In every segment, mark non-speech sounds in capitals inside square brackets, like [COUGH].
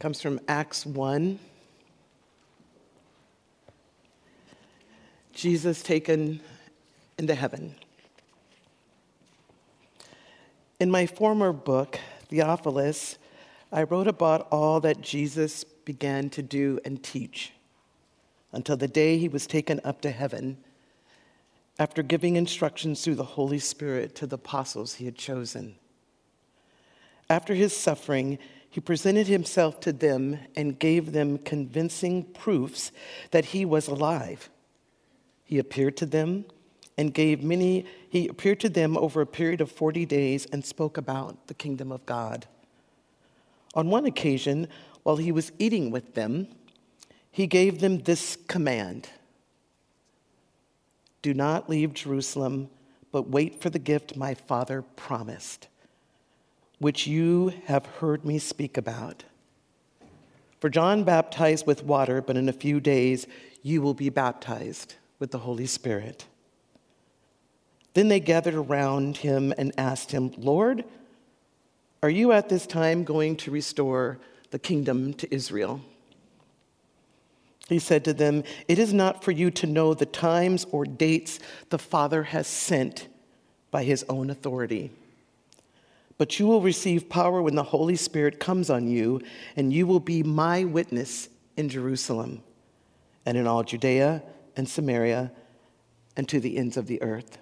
comes from Acts 1. Jesus taken into heaven. In my former book, Theophilus, I wrote about all that Jesus began to do and teach until the day he was taken up to heaven after giving instructions through the Holy Spirit to the apostles he had chosen. After his suffering, he presented himself to them and gave them convincing proofs that he was alive. He appeared to them and gave many, he appeared to them over a period of 40 days and spoke about the kingdom of God. On one occasion, while he was eating with them, he gave them this command Do not leave Jerusalem, but wait for the gift my father promised which you have heard me speak about. For John baptized with water, but in a few days you will be baptized with the Holy Spirit. Then they gathered around him and asked him, Lord, are you at this time going to restore the kingdom to Israel? He said to them, It is not for you to know the times or dates the Father has sent by his own authority but you will receive power when the Holy Spirit comes on you, and you will be my witness in Jerusalem and in all Judea and Samaria and to the ends of the earth.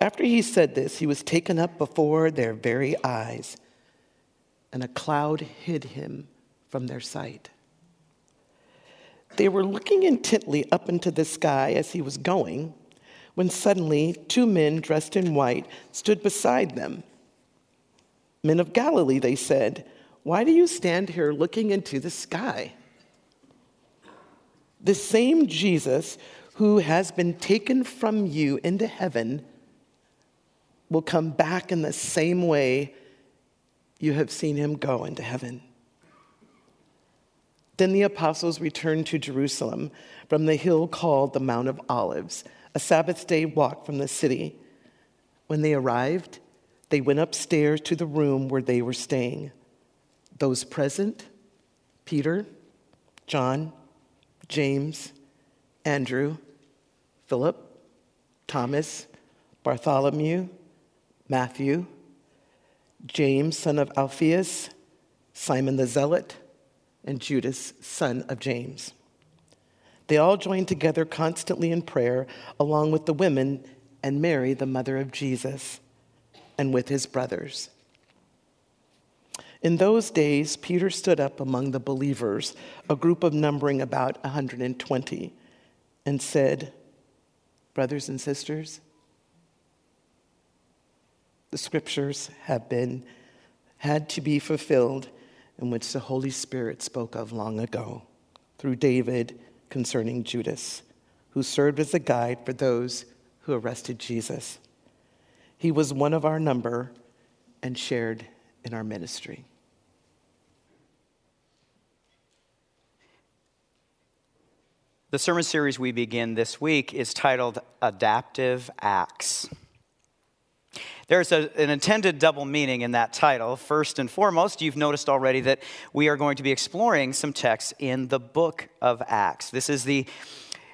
After he said this, he was taken up before their very eyes, and a cloud hid him from their sight. They were looking intently up into the sky as he was going when suddenly two men dressed in white stood beside them. Men of Galilee, they said, why do you stand here looking into the sky? The same Jesus who has been taken from you into heaven will come back in the same way you have seen him go into heaven. Then the apostles returned to Jerusalem from the hill called the Mount of Olives a Sabbath day walk from the city. When they arrived, they went upstairs to the room where they were staying. Those present Peter, John, James, Andrew, Philip, Thomas, Bartholomew, Matthew, James, son of Alphaeus, Simon the Zealot, and Judas, son of James. They all joined together constantly in prayer, along with the women and Mary, the mother of Jesus, and with his brothers. In those days, Peter stood up among the believers, a group of numbering about 120, and said, Brothers and sisters, the scriptures have been had to be fulfilled in which the Holy Spirit spoke of long ago through David concerning Judas, who served as a guide for those who arrested Jesus. He was one of our number and shared in our ministry. The sermon series we begin this week is titled Adaptive Acts. There's a, an intended double meaning in that title. First and foremost, you've noticed already that we are going to be exploring some texts in the book of Acts. This is the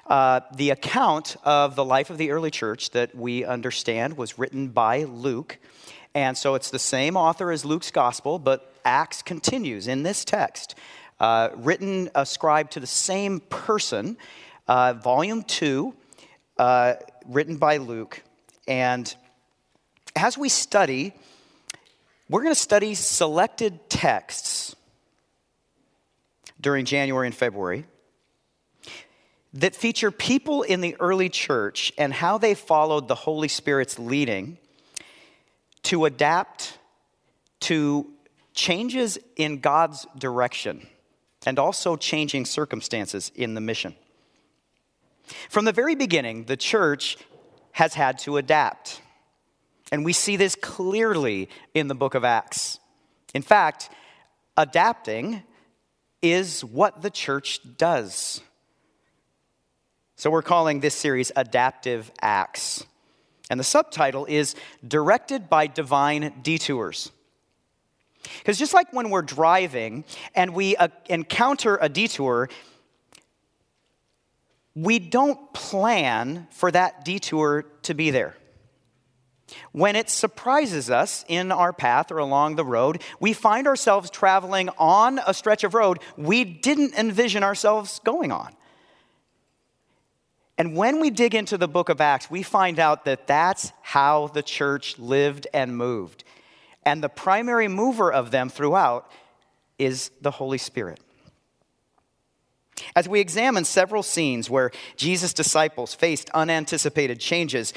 uh, the account of the life of the early church that we understand was written by Luke. And so it's the same author as Luke's gospel, but Acts continues in this text, uh, written, ascribed to the same person, uh, volume two, uh, written by Luke. And as we study, we're going to study selected texts during January and February that feature people in the early church and how they followed the Holy Spirit's leading to adapt to changes in God's direction and also changing circumstances in the mission. From the very beginning, the church has had to adapt. And we see this clearly in the book of Acts. In fact, adapting is what the church does. So we're calling this series Adaptive Acts. And the subtitle is Directed by Divine Detours. Because just like when we're driving and we uh, encounter a detour, we don't plan for that detour to be there. When it surprises us in our path or along the road, we find ourselves traveling on a stretch of road we didn't envision ourselves going on. And when we dig into the book of Acts, we find out that that's how the church lived and moved. And the primary mover of them throughout is the Holy Spirit. As we examine several scenes where Jesus' disciples faced unanticipated changes,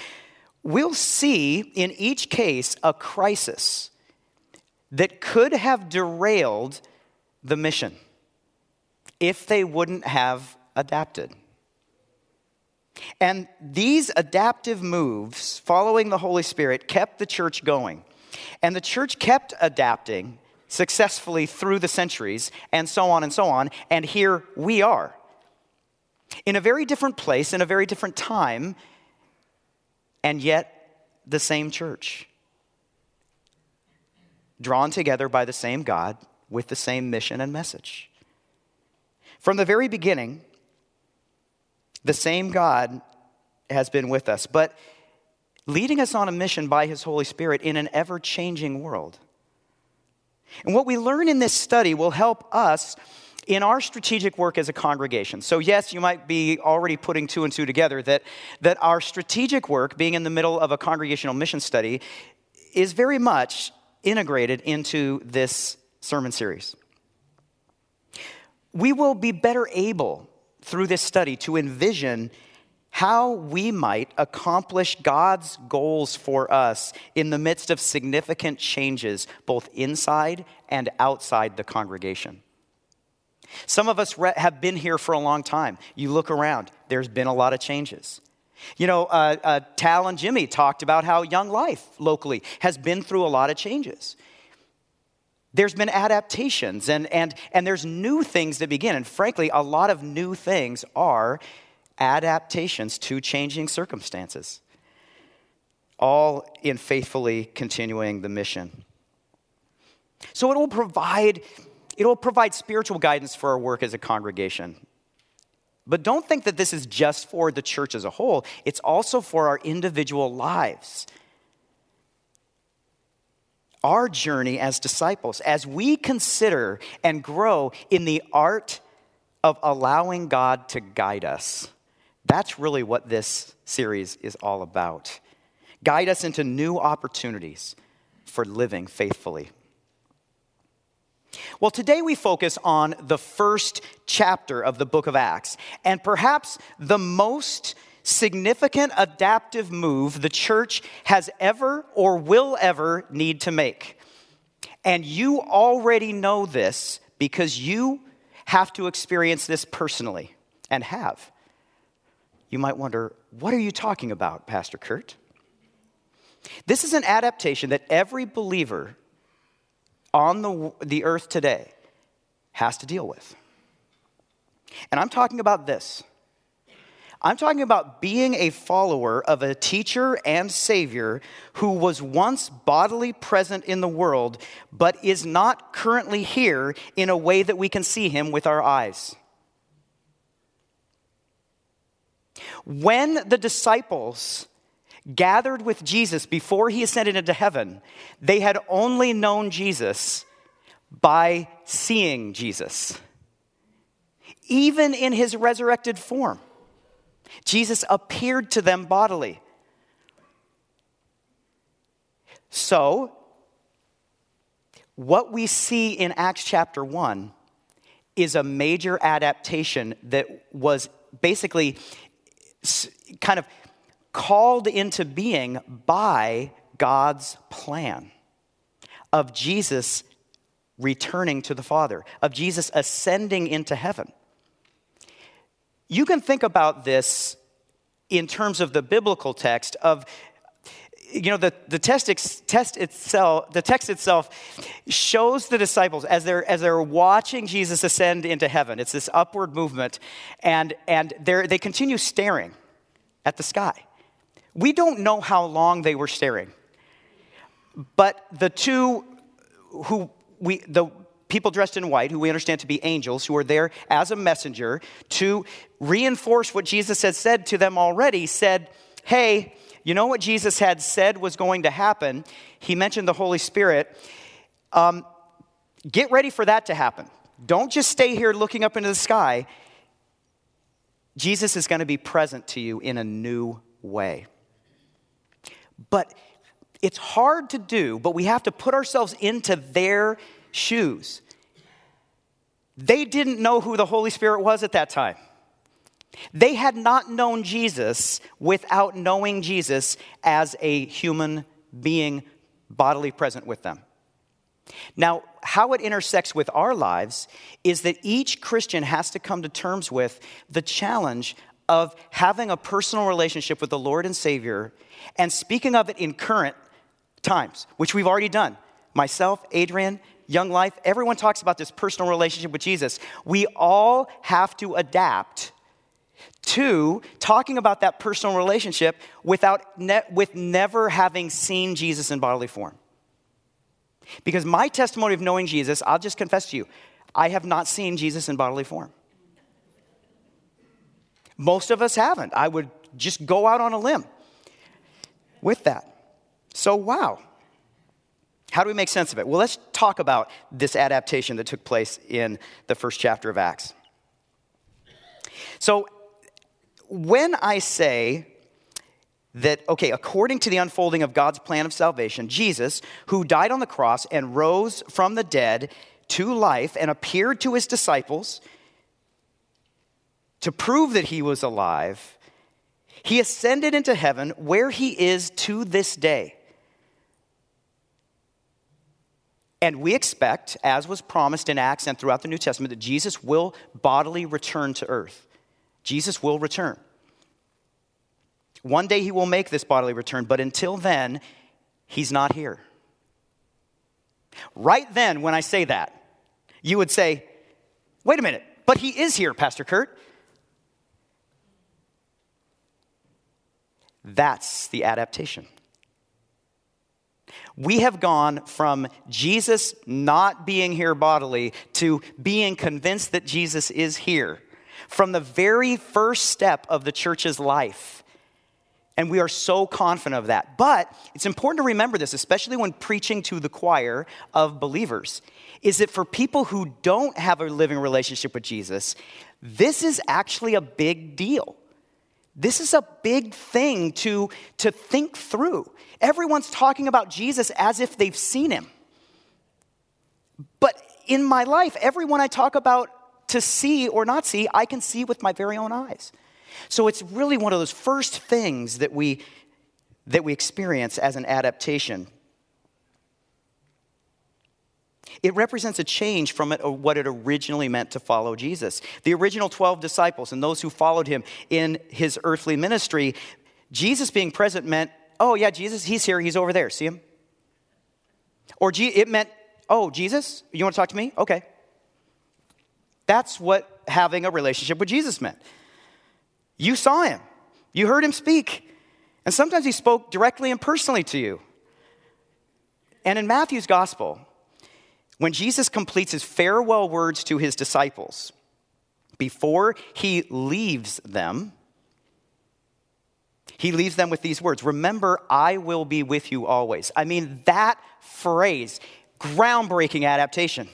we'll see in each case a crisis that could have derailed the mission if they wouldn't have adapted. And these adaptive moves, following the Holy Spirit, kept the church going. And the church kept adapting successfully through the centuries, and so on and so on. And here we are. In a very different place, in a very different time, and yet the same church. Drawn together by the same God with the same mission and message. From the very beginning, the same God has been with us, but leading us on a mission by His Holy Spirit in an ever changing world. And what we learn in this study will help us in our strategic work as a congregation. So, yes, you might be already putting two and two together that, that our strategic work, being in the middle of a congregational mission study, is very much integrated into this sermon series. We will be better able through this study to envision how we might accomplish God's goals for us in the midst of significant changes, both inside and outside the congregation. Some of us have been here for a long time. You look around, there's been a lot of changes. You know, uh, uh, Tal and Jimmy talked about how Young Life locally has been through a lot of changes. There's been adaptations and, and, and there's new things that begin. And frankly, a lot of new things are adaptations to changing circumstances, all in faithfully continuing the mission. So it will provide it will provide spiritual guidance for our work as a congregation. But don't think that this is just for the church as a whole, it's also for our individual lives. Our journey as disciples, as we consider and grow in the art of allowing God to guide us. That's really what this series is all about. Guide us into new opportunities for living faithfully. Well, today we focus on the first chapter of the book of Acts, and perhaps the most significant adaptive move the church has ever or will ever need to make. And you already know this because you have to experience this personally and have. You might wonder, what are you talking about, Pastor Kurt? This is an adaptation that every believer on the, the earth today has to deal with. And I'm talking about this. I'm talking about being a follower of a teacher and savior who was once bodily present in the world, but is not currently here in a way that we can see him with our eyes. When the disciples gathered with Jesus before he ascended into heaven, they had only known Jesus by seeing Jesus. Even in his resurrected form, Jesus appeared to them bodily. So, what we see in Acts chapter 1 is a major adaptation that was basically kind of called into being by God's plan of Jesus returning to the Father, of Jesus ascending into heaven. You can think about this in terms of the biblical text of you know the, the test, ex, test itself the text itself shows the disciples as they're as they're watching jesus ascend into heaven it's this upward movement and and they they continue staring at the sky we don't know how long they were staring, but the two who we, the people dressed in white, who we understand to be angels, who are there as a messenger to reinforce what Jesus had said to them already, said, Hey, you know what Jesus had said was going to happen? He mentioned the Holy Spirit. Um, get ready for that to happen. Don't just stay here looking up into the sky. Jesus is going to be present to you in a new way. But it's hard to do, but we have to put ourselves into their shoes. They didn't know who the Holy Spirit was at that time. They had not known Jesus without knowing Jesus as a human being bodily present with them. Now, how it intersects with our lives is that each Christian has to come to terms with the challenge of having a personal relationship with the Lord and Savior and speaking of it in current times, which we've already done. Myself, Adrian, Young Life, everyone talks about this personal relationship with Jesus. We all have to adapt to talking about that personal relationship without ne- with never having seen Jesus in bodily form. Because my testimony of knowing Jesus, I'll just confess to you, I have not seen Jesus in bodily form. Most of us haven't. I would just go out on a limb with that. So, wow. How do we make sense of it? Well, let's talk about this adaptation that took place in the first chapter of Acts. So, when I say that, okay, according to the unfolding of God's plan of salvation, Jesus, who died on the cross and rose from the dead to life and appeared to his disciples to prove that he was alive, he ascended into heaven where he is to this day. And we expect, as was promised in Acts and throughout the New Testament, that Jesus will bodily return to earth. Jesus will return. One day he will make this bodily return, but until then, he's not here. Right then, when I say that, you would say, wait a minute, but he is here, Pastor Kurt. That's the adaptation. We have gone from Jesus not being here bodily to being convinced that Jesus is here from the very first step of the church's life. And we are so confident of that. But it's important to remember this, especially when preaching to the choir of believers, is that for people who don't have a living relationship with Jesus, this is actually a big deal. This is a big thing to, to think through. Everyone's talking about Jesus as if they've seen him. But in my life, everyone I talk about to see or not see, I can see with my very own eyes. So it's really one of those first things that we, that we experience as an adaptation. It represents a change from it, what it originally meant to follow Jesus. The original 12 disciples and those who followed him in his earthly ministry, Jesus being present meant, oh, yeah, Jesus, he's here, he's over there. See him? Or it meant, oh, Jesus, you want to talk to me? Okay. That's what having a relationship with Jesus meant. You saw him, you heard him speak, and sometimes he spoke directly and personally to you. And in Matthew's gospel, when Jesus completes his farewell words to his disciples, before he leaves them, he leaves them with these words Remember, I will be with you always. I mean, that phrase, groundbreaking adaptation,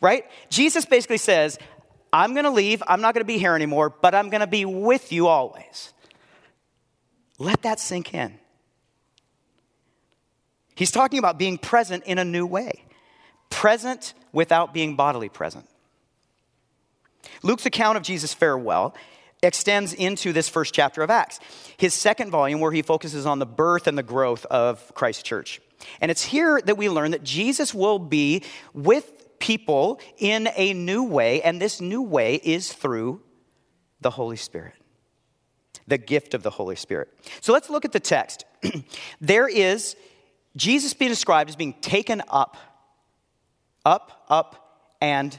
right? Jesus basically says, I'm going to leave. I'm not going to be here anymore, but I'm going to be with you always. Let that sink in. He's talking about being present in a new way, present without being bodily present. Luke's account of Jesus' farewell extends into this first chapter of Acts, his second volume, where he focuses on the birth and the growth of Christ's church. And it's here that we learn that Jesus will be with people in a new way, and this new way is through the Holy Spirit, the gift of the Holy Spirit. So let's look at the text. [CLEARS THROAT] there is Jesus being described as being taken up, up, up, and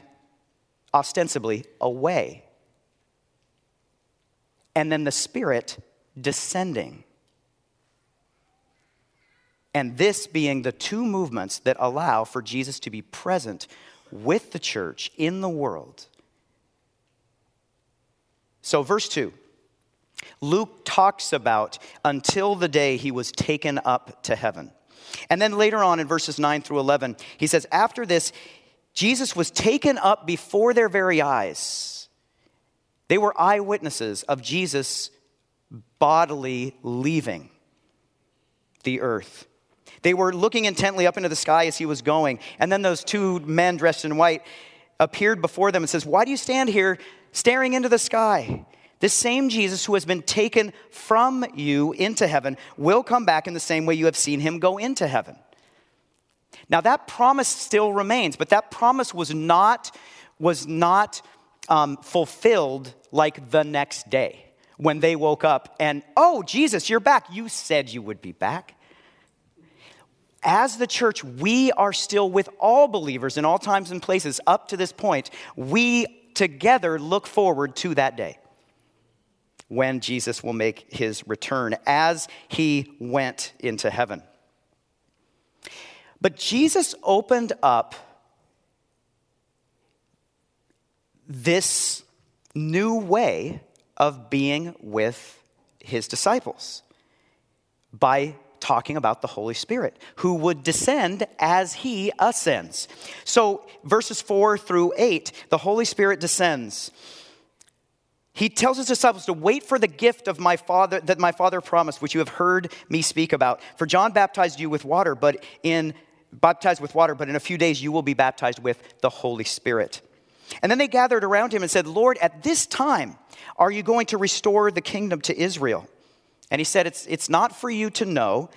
ostensibly away. And then the Spirit descending. And this being the two movements that allow for Jesus to be present with the church in the world. So, verse 2 Luke talks about until the day he was taken up to heaven. And then later on in verses 9 through 11, he says, After this, Jesus was taken up before their very eyes. They were eyewitnesses of Jesus bodily leaving the earth. They were looking intently up into the sky as he was going. And then those two men dressed in white appeared before them and says, Why do you stand here staring into the sky? This same Jesus who has been taken from you into heaven will come back in the same way you have seen him go into heaven. Now that promise still remains, but that promise was not, was not um, fulfilled like the next day when they woke up and, oh, Jesus, you're back. You said you would be back as the church, we are still with all believers in all times and places up to this point. We together look forward to that day when Jesus will make his return as he went into heaven. But Jesus opened up this new way of being with his disciples by talking about the Holy Spirit, who would descend as he ascends. So, verses 4 through 8, the Holy Spirit descends. He tells his disciples to wait for the gift of my father that my father promised, which you have heard me speak about. For John baptized you with water, but in baptized with water, but in a few days you will be baptized with the Holy Spirit. And then they gathered around him and said, Lord, at this time are you going to restore the kingdom to Israel? And he said, It's, it's not for you to know.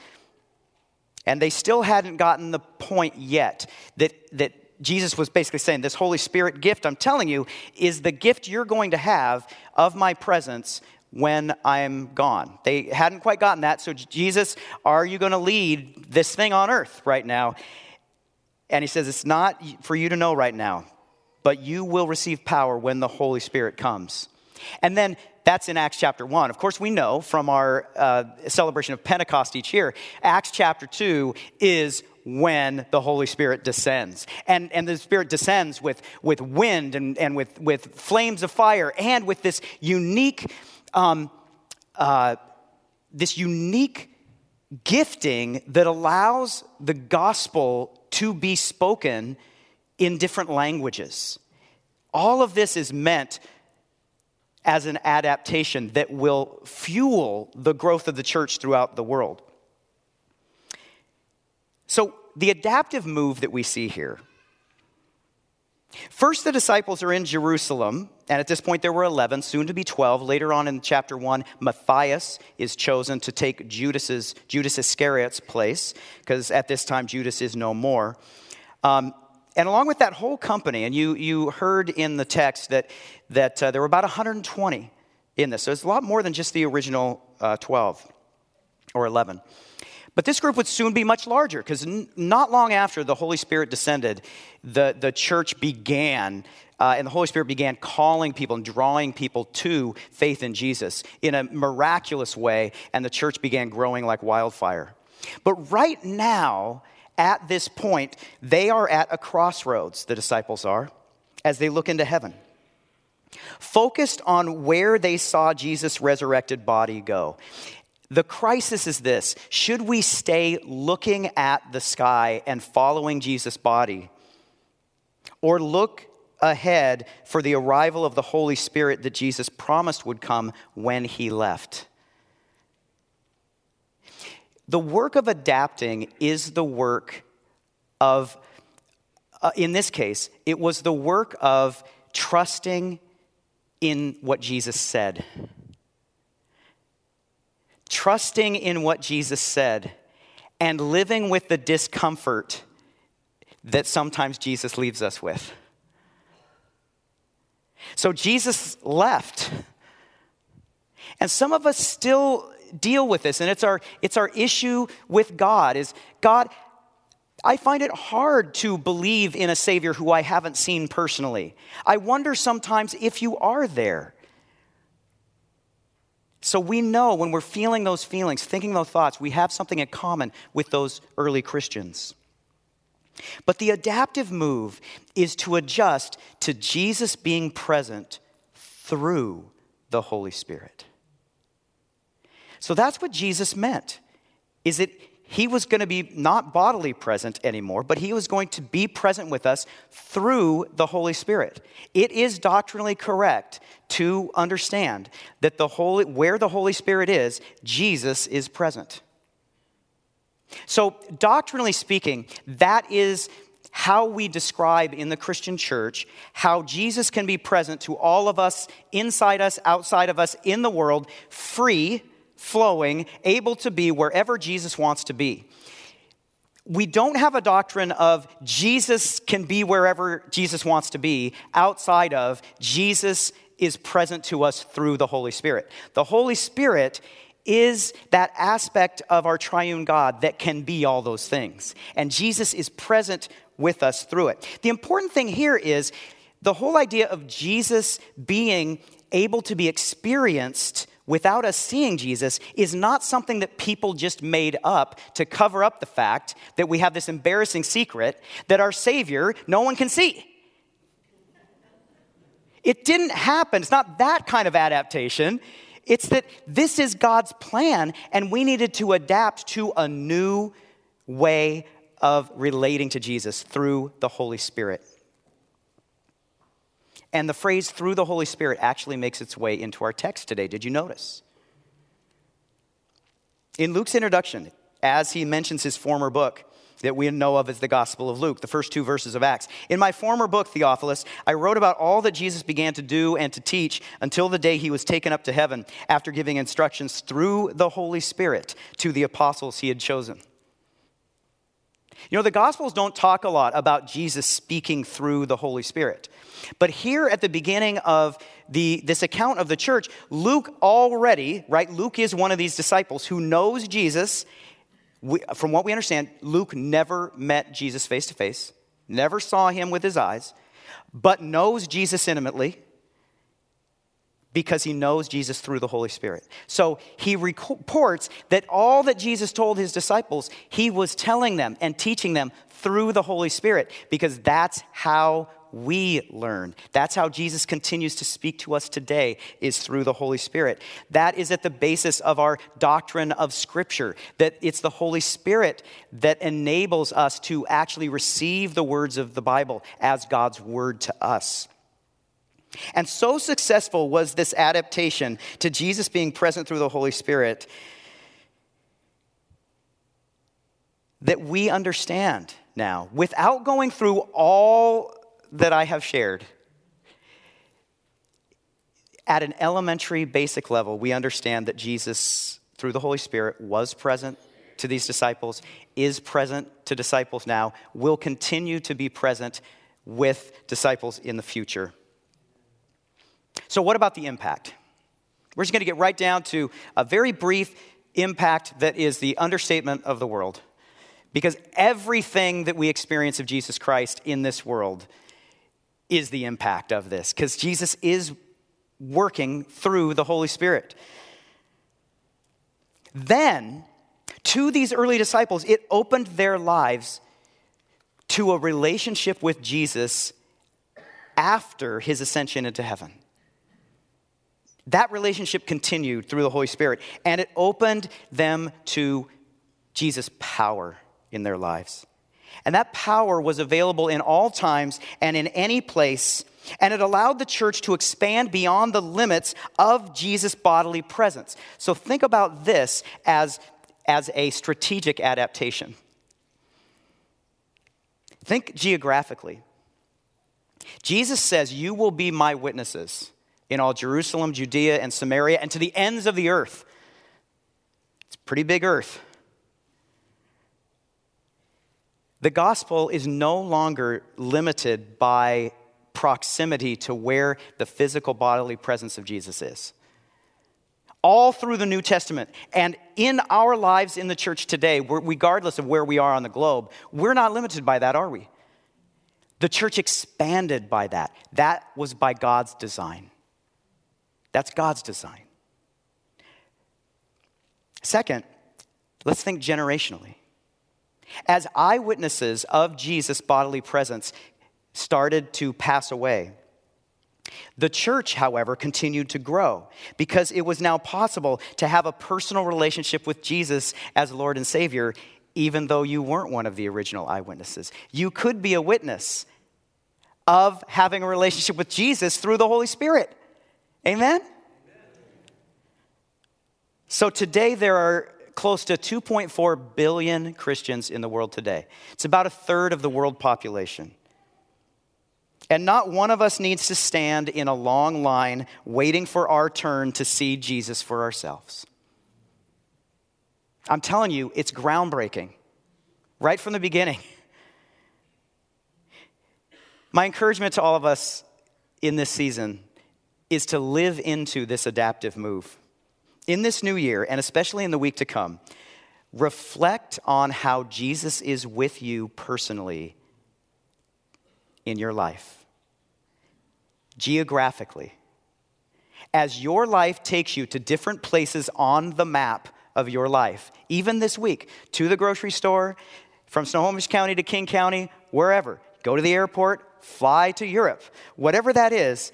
And they still hadn't gotten the point yet that, that Jesus was basically saying, This Holy Spirit gift, I'm telling you, is the gift you're going to have of my presence when I'm gone. They hadn't quite gotten that. So, Jesus, are you going to lead this thing on earth right now? And he says, It's not for you to know right now, but you will receive power when the Holy Spirit comes. And then that's in Acts chapter 1. Of course, we know from our uh, celebration of Pentecost each year, Acts chapter 2 is when the Holy Spirit descends. And, and the Spirit descends with, with wind and, and with, with flames of fire and with this unique, um, uh, this unique gifting that allows the gospel to be spoken in different languages. All of this is meant as an adaptation that will fuel the growth of the church throughout the world. So, the adaptive move that we see here First, the disciples are in Jerusalem, and at this point there were 11, soon to be 12. Later on in chapter 1, Matthias is chosen to take Judas's, Judas Iscariot's place, because at this time Judas is no more. Um, and along with that whole company, and you, you heard in the text that, that uh, there were about 120 in this. So it's a lot more than just the original uh, 12 or 11. But this group would soon be much larger because n- not long after the Holy Spirit descended, the, the church began, uh, and the Holy Spirit began calling people and drawing people to faith in Jesus in a miraculous way, and the church began growing like wildfire. But right now, at this point, they are at a crossroads, the disciples are, as they look into heaven. Focused on where they saw Jesus' resurrected body go. The crisis is this should we stay looking at the sky and following Jesus' body? Or look ahead for the arrival of the Holy Spirit that Jesus promised would come when he left? The work of adapting is the work of, uh, in this case, it was the work of trusting in what Jesus said. Trusting in what Jesus said and living with the discomfort that sometimes Jesus leaves us with. So Jesus left. And some of us still deal with this and it's our it's our issue with God is God I find it hard to believe in a savior who I haven't seen personally. I wonder sometimes if you are there. So we know when we're feeling those feelings, thinking those thoughts, we have something in common with those early Christians. But the adaptive move is to adjust to Jesus being present through the Holy Spirit. So that's what Jesus meant. Is that he was going to be not bodily present anymore, but he was going to be present with us through the Holy Spirit. It is doctrinally correct to understand that the Holy, where the Holy Spirit is, Jesus is present. So, doctrinally speaking, that is how we describe in the Christian church how Jesus can be present to all of us, inside us, outside of us, in the world, free, flowing, able to be wherever Jesus wants to be. We don't have a doctrine of Jesus can be wherever Jesus wants to be, outside of Jesus is present to us through the Holy Spirit. The Holy Spirit is that aspect of our triune God that can be all those things. And Jesus is present with us through it. The important thing here is the whole idea of Jesus being able to be experienced without us seeing Jesus is not something that people just made up to cover up the fact that we have this embarrassing secret that our Savior no one can see. It didn't happen. It's not that kind of adaptation. It's that this is God's plan, and we needed to adapt to a new way of relating to Jesus through the Holy Spirit. And the phrase through the Holy Spirit actually makes its way into our text today. Did you notice? In Luke's introduction, as he mentions his former book, that we know of as the Gospel of Luke, the first two verses of Acts. In my former book, Theophilus, I wrote about all that Jesus began to do and to teach until the day he was taken up to heaven after giving instructions through the Holy Spirit to the apostles he had chosen. You know, the Gospels don't talk a lot about Jesus speaking through the Holy Spirit. But here at the beginning of the, this account of the church, Luke already, right? Luke is one of these disciples who knows Jesus we, from what we understand, Luke never met Jesus face to face, never saw him with his eyes, but knows Jesus intimately because he knows Jesus through the Holy Spirit. So he reports that all that Jesus told his disciples, he was telling them and teaching them through the Holy Spirit because that's how we learn. That's how Jesus continues to speak to us today is through the Holy Spirit. That is at the basis of our doctrine of scripture that it's the Holy Spirit that enables us to actually receive the words of the Bible as God's word to us. And so successful was this adaptation to Jesus being present through the Holy Spirit that we understand now, without going through all that I have shared, at an elementary, basic level, we understand that Jesus, through the Holy Spirit, was present to these disciples, is present to disciples now, will continue to be present with disciples in the future. So, what about the impact? We're just going to get right down to a very brief impact that is the understatement of the world. Because everything that we experience of Jesus Christ in this world is the impact of this, because Jesus is working through the Holy Spirit. Then, to these early disciples, it opened their lives to a relationship with Jesus after his ascension into heaven. That relationship continued through the Holy Spirit, and it opened them to Jesus' power in their lives. And that power was available in all times and in any place. And it allowed the church to expand beyond the limits of Jesus' bodily presence. So think about this as, as a strategic adaptation. Think geographically. Jesus says, You will be my witnesses in all Jerusalem, Judea, and Samaria, and to the ends of the earth. It's pretty big earth. The gospel is no longer limited by proximity to where the physical bodily presence of Jesus is. All through the New Testament and in our lives in the church today, regardless of where we are on the globe, we're not limited by that, are we? The church expanded by that. That was by God's design. That's God's design. Second, let's think generationally. As eyewitnesses of Jesus' bodily presence started to pass away, the church, however, continued to grow because it was now possible to have a personal relationship with Jesus as Lord and Savior, even though you weren't one of the original eyewitnesses. You could be a witness of having a relationship with Jesus through the Holy Spirit. Amen? So today there are close to 2.4 billion Christians in the world today. It's about a third of the world population. And not one of us needs to stand in a long line waiting for our turn to see Jesus for ourselves. I'm telling you, it's groundbreaking right from the beginning. [LAUGHS] My encouragement to all of us in this season is to live into this adaptive move. In this new year, and especially in the week to come, reflect on how Jesus is with you personally in your life, geographically. As your life takes you to different places on the map of your life, even this week, to the grocery store, from Snohomish County to King County, wherever, go to the airport, fly to Europe, whatever that is,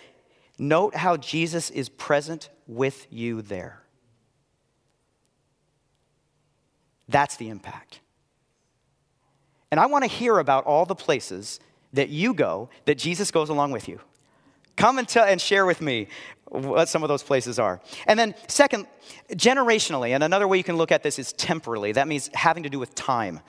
note how Jesus is present with you there. That's the impact. And I want to hear about all the places that you go that Jesus goes along with you. Come and, tell, and share with me what some of those places are. And then, second, generationally, and another way you can look at this is temporally. That means having to do with time.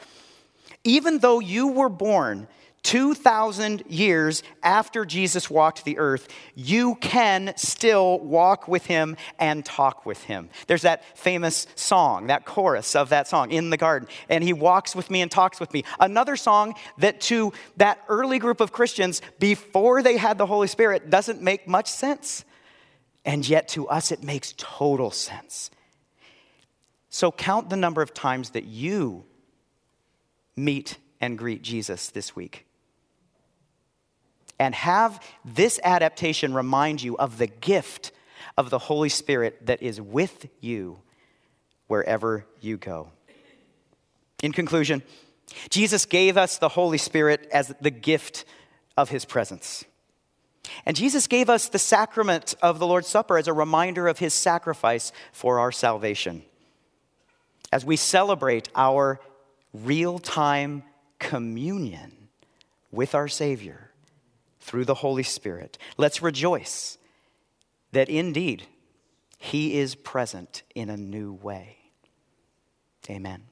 Even though you were born 2,000 years after Jesus walked the earth, you can still walk with him and talk with him. There's that famous song, that chorus of that song, In the Garden, and he walks with me and talks with me. Another song that to that early group of Christians before they had the Holy Spirit doesn't make much sense. And yet to us, it makes total sense. So count the number of times that you meet and greet Jesus this week and have this adaptation remind you of the gift of the Holy Spirit that is with you wherever you go. In conclusion, Jesus gave us the Holy Spirit as the gift of his presence. And Jesus gave us the sacrament of the Lord's Supper as a reminder of his sacrifice for our salvation. As we celebrate our real time communion with our Savior, through the Holy Spirit. Let's rejoice that indeed He is present in a new way. Amen.